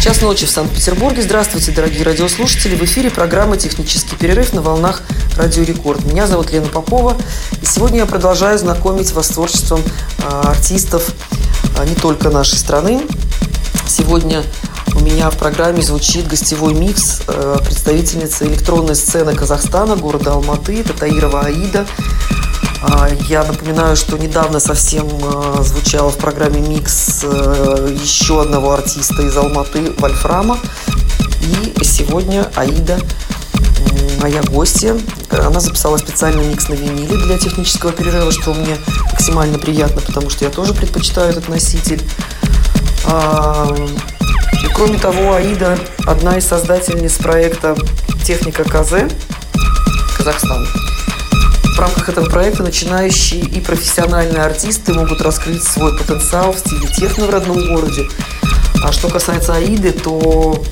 Час ночи в Санкт-Петербурге. Здравствуйте, дорогие радиослушатели. В эфире программа «Технический перерыв» на волнах Радио Рекорд. Меня зовут Лена Попова. И сегодня я продолжаю знакомить вас с творчеством а, артистов а, не только нашей страны. Сегодня у меня в программе звучит гостевой микс а, представительницы электронной сцены Казахстана, города Алматы, это Таирова Аида. А, Я напоминаю, что недавно совсем а, звучала в программе «Микс» а, еще одного артиста из Алматы, Вольфрама. И сегодня Аида, моя гостья, она записала специальный микс на виниле для технического перерыва, что мне максимально приятно, потому что я тоже предпочитаю этот носитель. А, И кроме того, Аида одна из создательниц проекта «Техника КЗ» Казахстан. В рамках этого проекта начинающие и профессиональные артисты могут раскрыть свой потенциал в стиле техно в родном городе. А что касается Аиды, то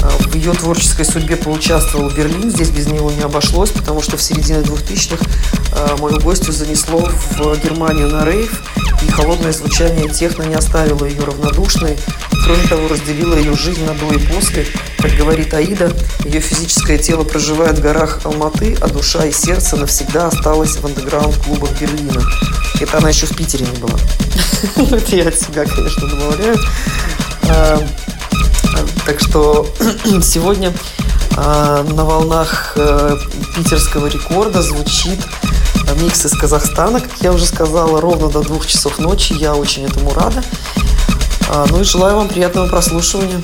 в ее творческой судьбе поучаствовал Берлин. Здесь без него не обошлось, потому что в середине 2000-х э, мою гостью занесло в Германию на рейв, и холодное звучание техно не оставило ее равнодушной. Кроме того, разделило ее жизнь на до и после. Как говорит Аида, ее физическое тело проживает в горах Алматы, а душа и сердце навсегда осталось в андеграунд-клубах Берлина. Это она еще в Питере не была. Это я от себя, конечно, добавляю. Так что сегодня а, на волнах э, питерского рекорда звучит микс из Казахстана, как я уже сказала, ровно до двух часов ночи. Я очень этому рада. А, Ну и желаю вам приятного прослушивания.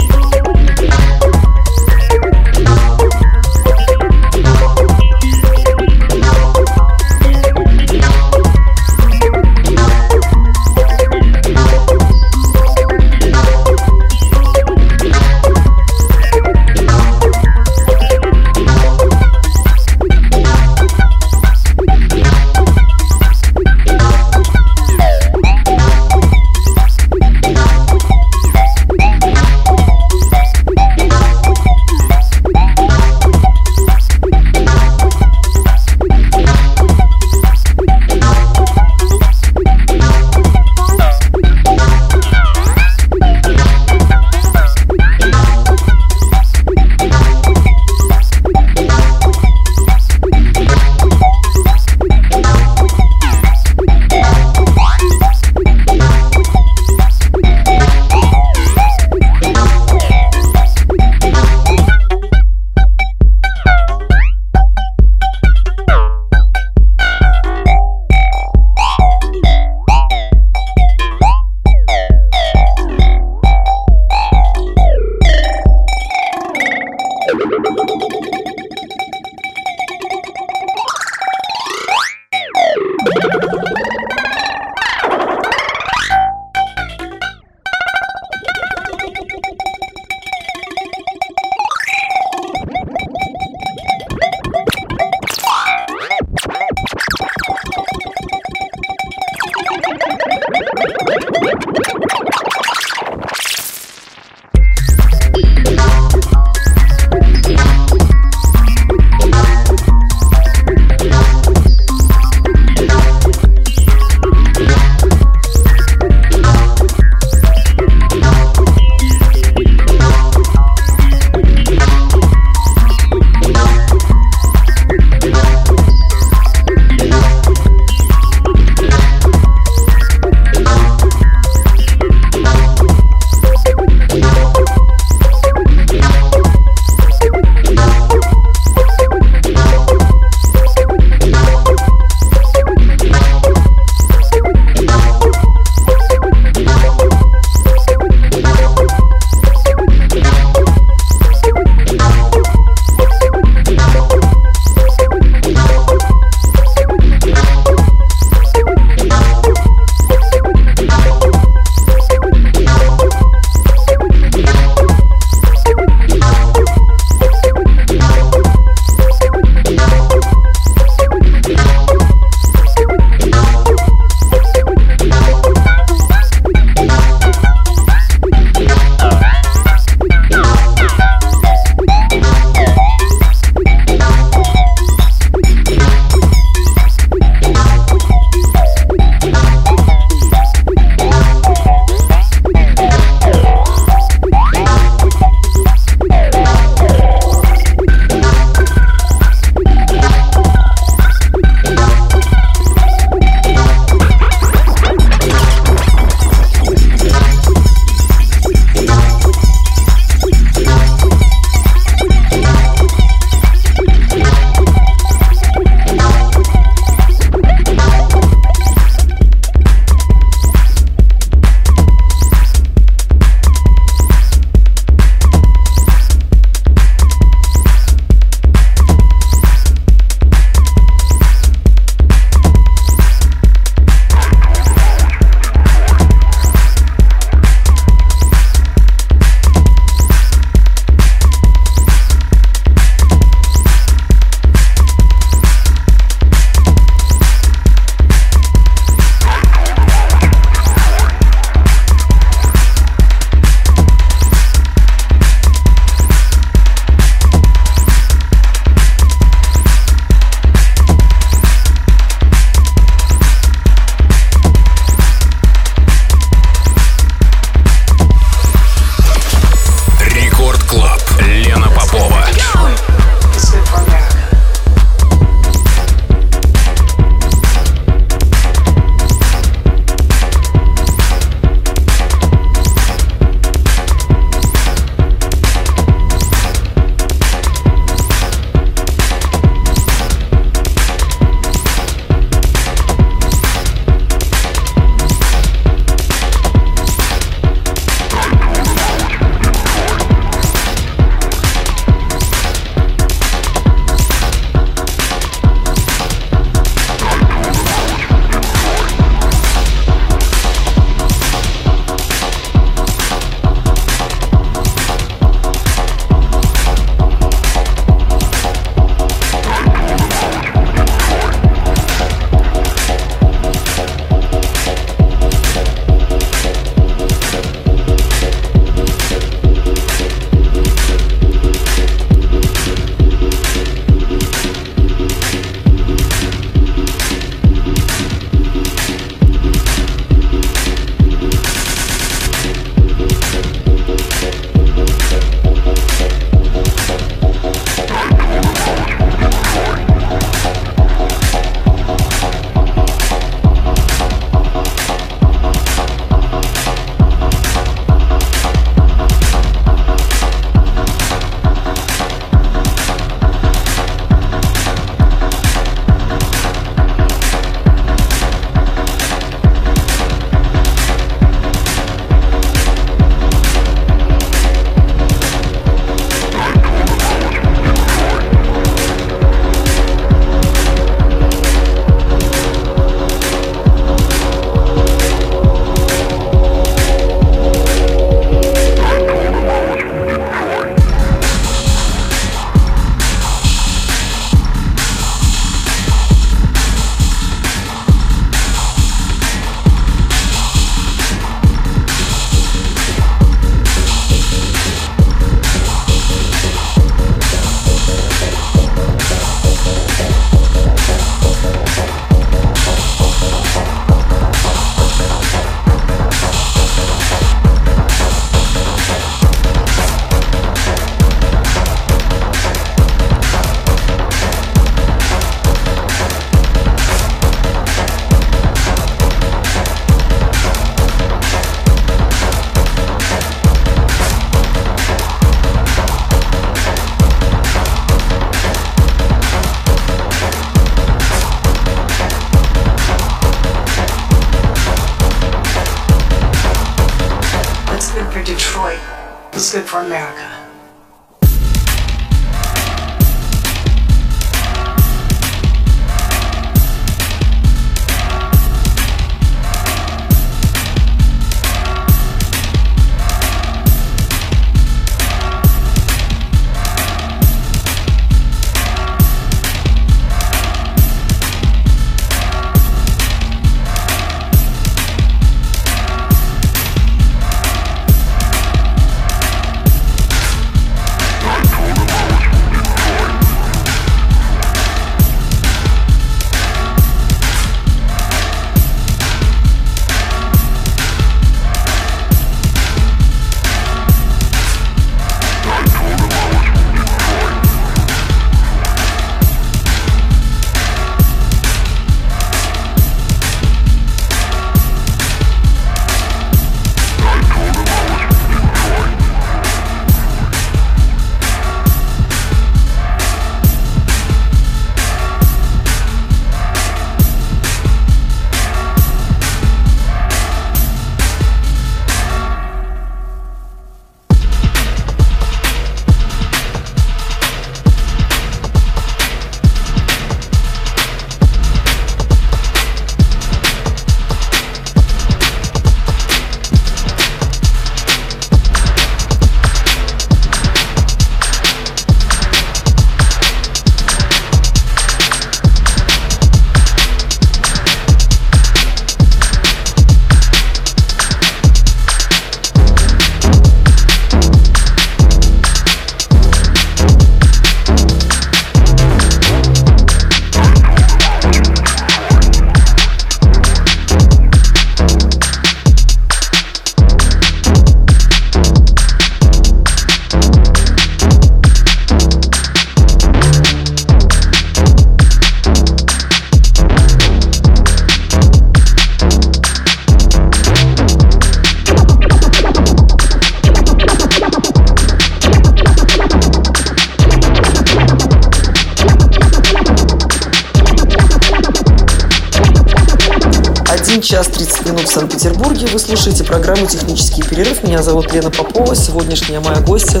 Минут в Санкт-Петербурге. Вы слушаете программу «Технический перерыв». Меня зовут Лена Попова. Сегодняшняя моя гостья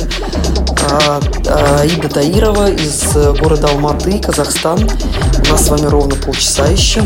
а, а, Таирова из города Алматы, Казахстан. У нас с вами ровно полчаса еще.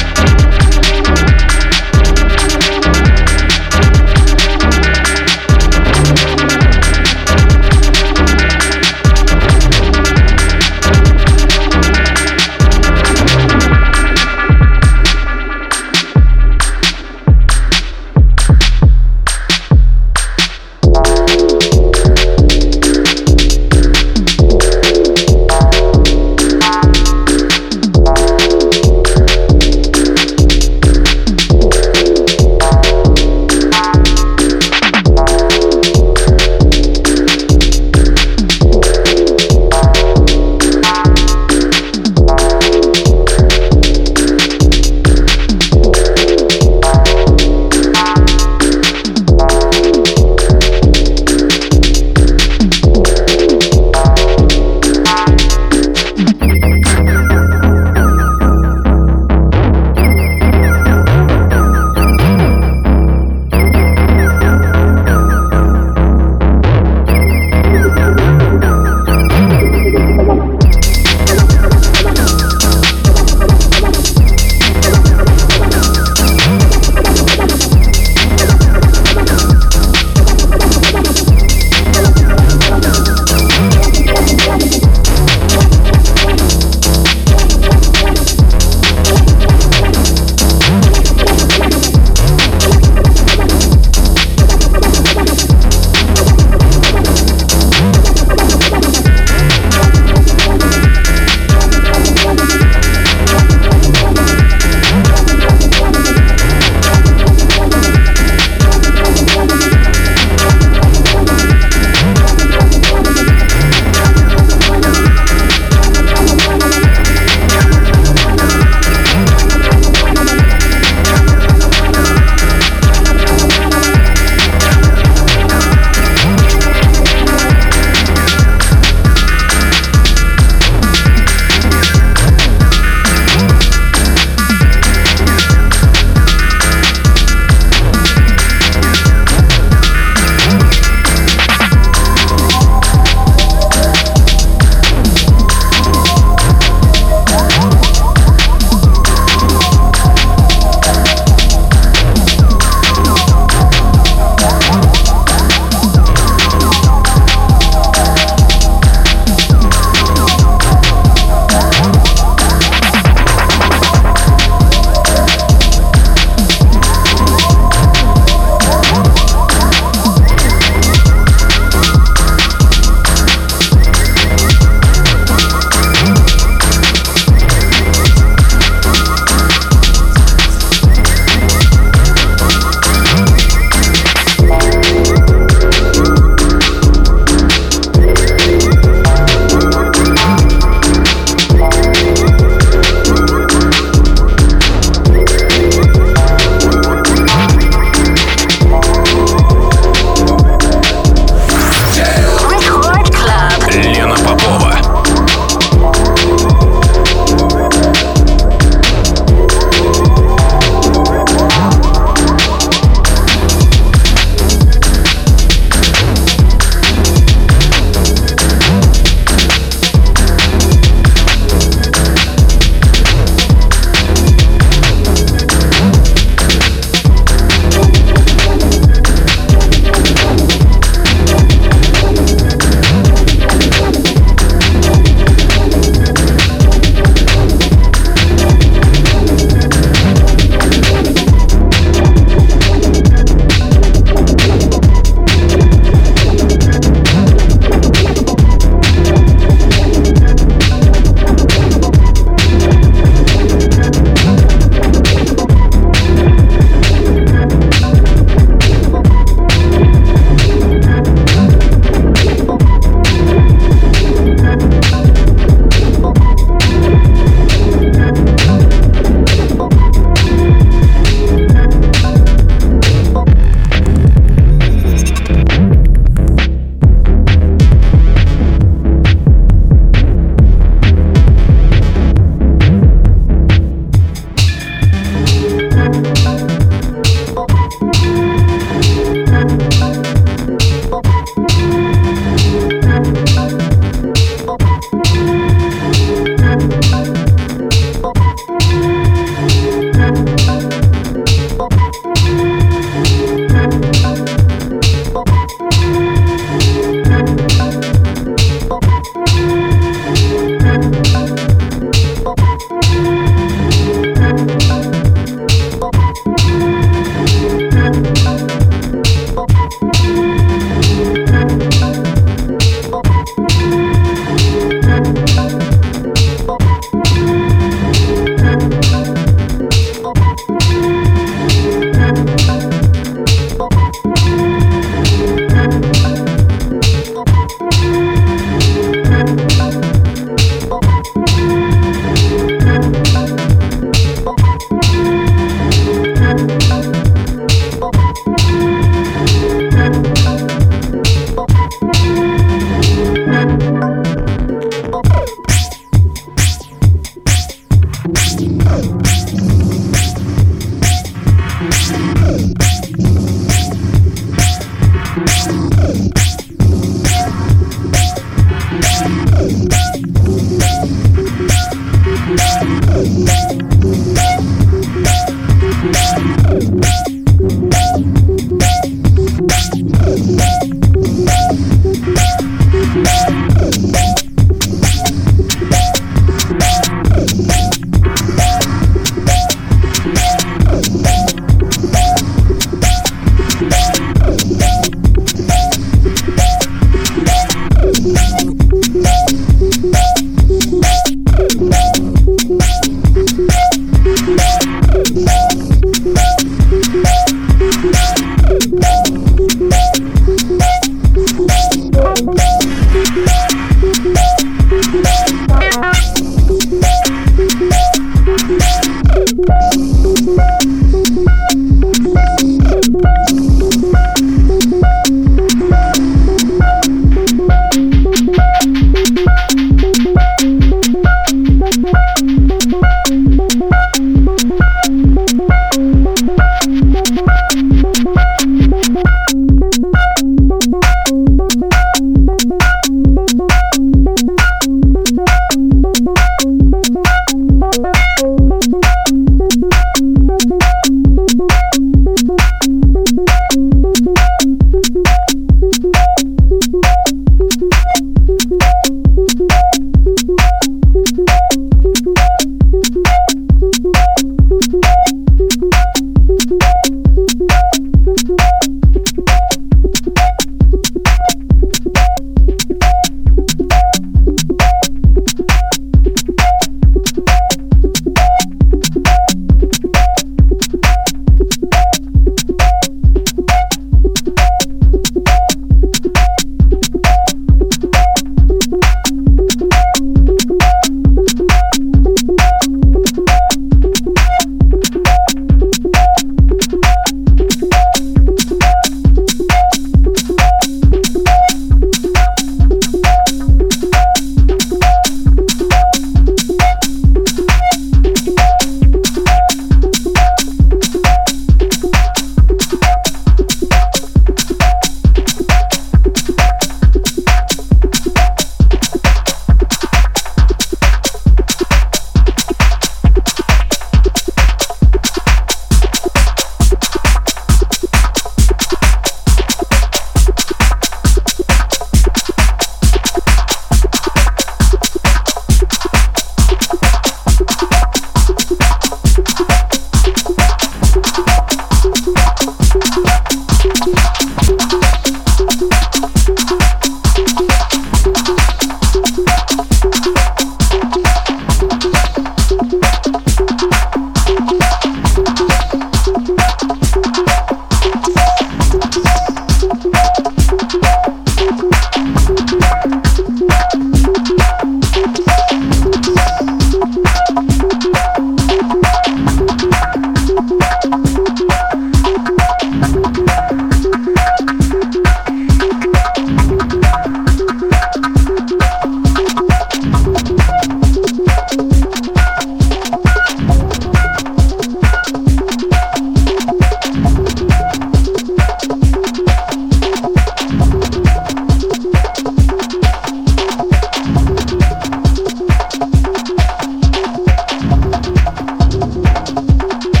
Thank you.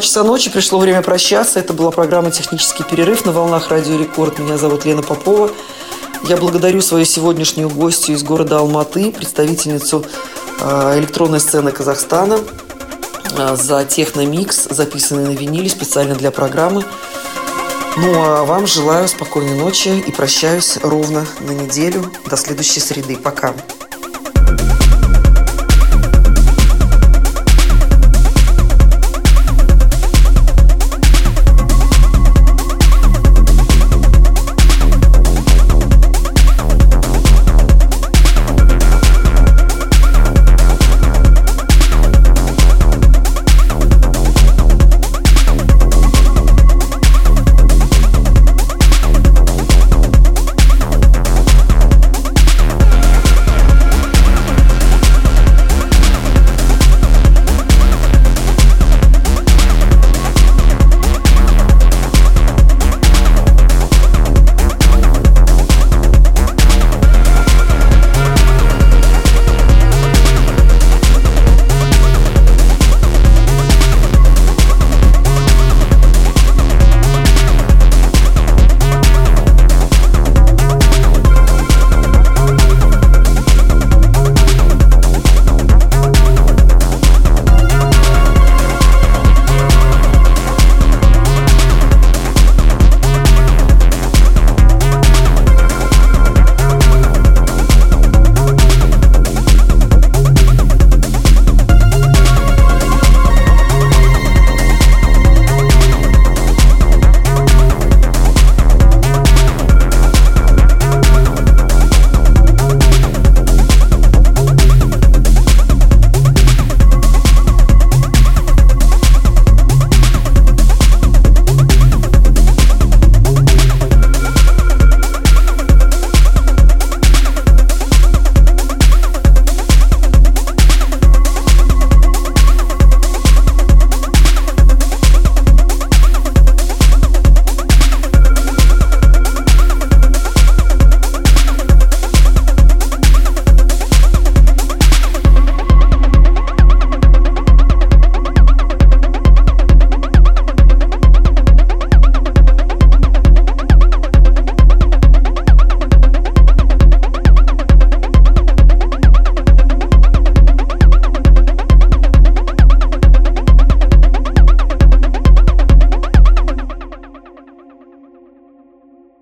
Часа ночи, пришло время прощаться. Это была программа «Технический перерыв» на волнах Радио Рекорд. Меня зовут Лена Попова. Я благодарю свою сегодняшнюю гостью из города Алматы, представительницу э, электронной сцены Казахстана, э, за техномикс, записанный на виниле специально для программы. Ну а вам желаю спокойной ночи и прощаюсь ровно на неделю. До следующей среды. Пока.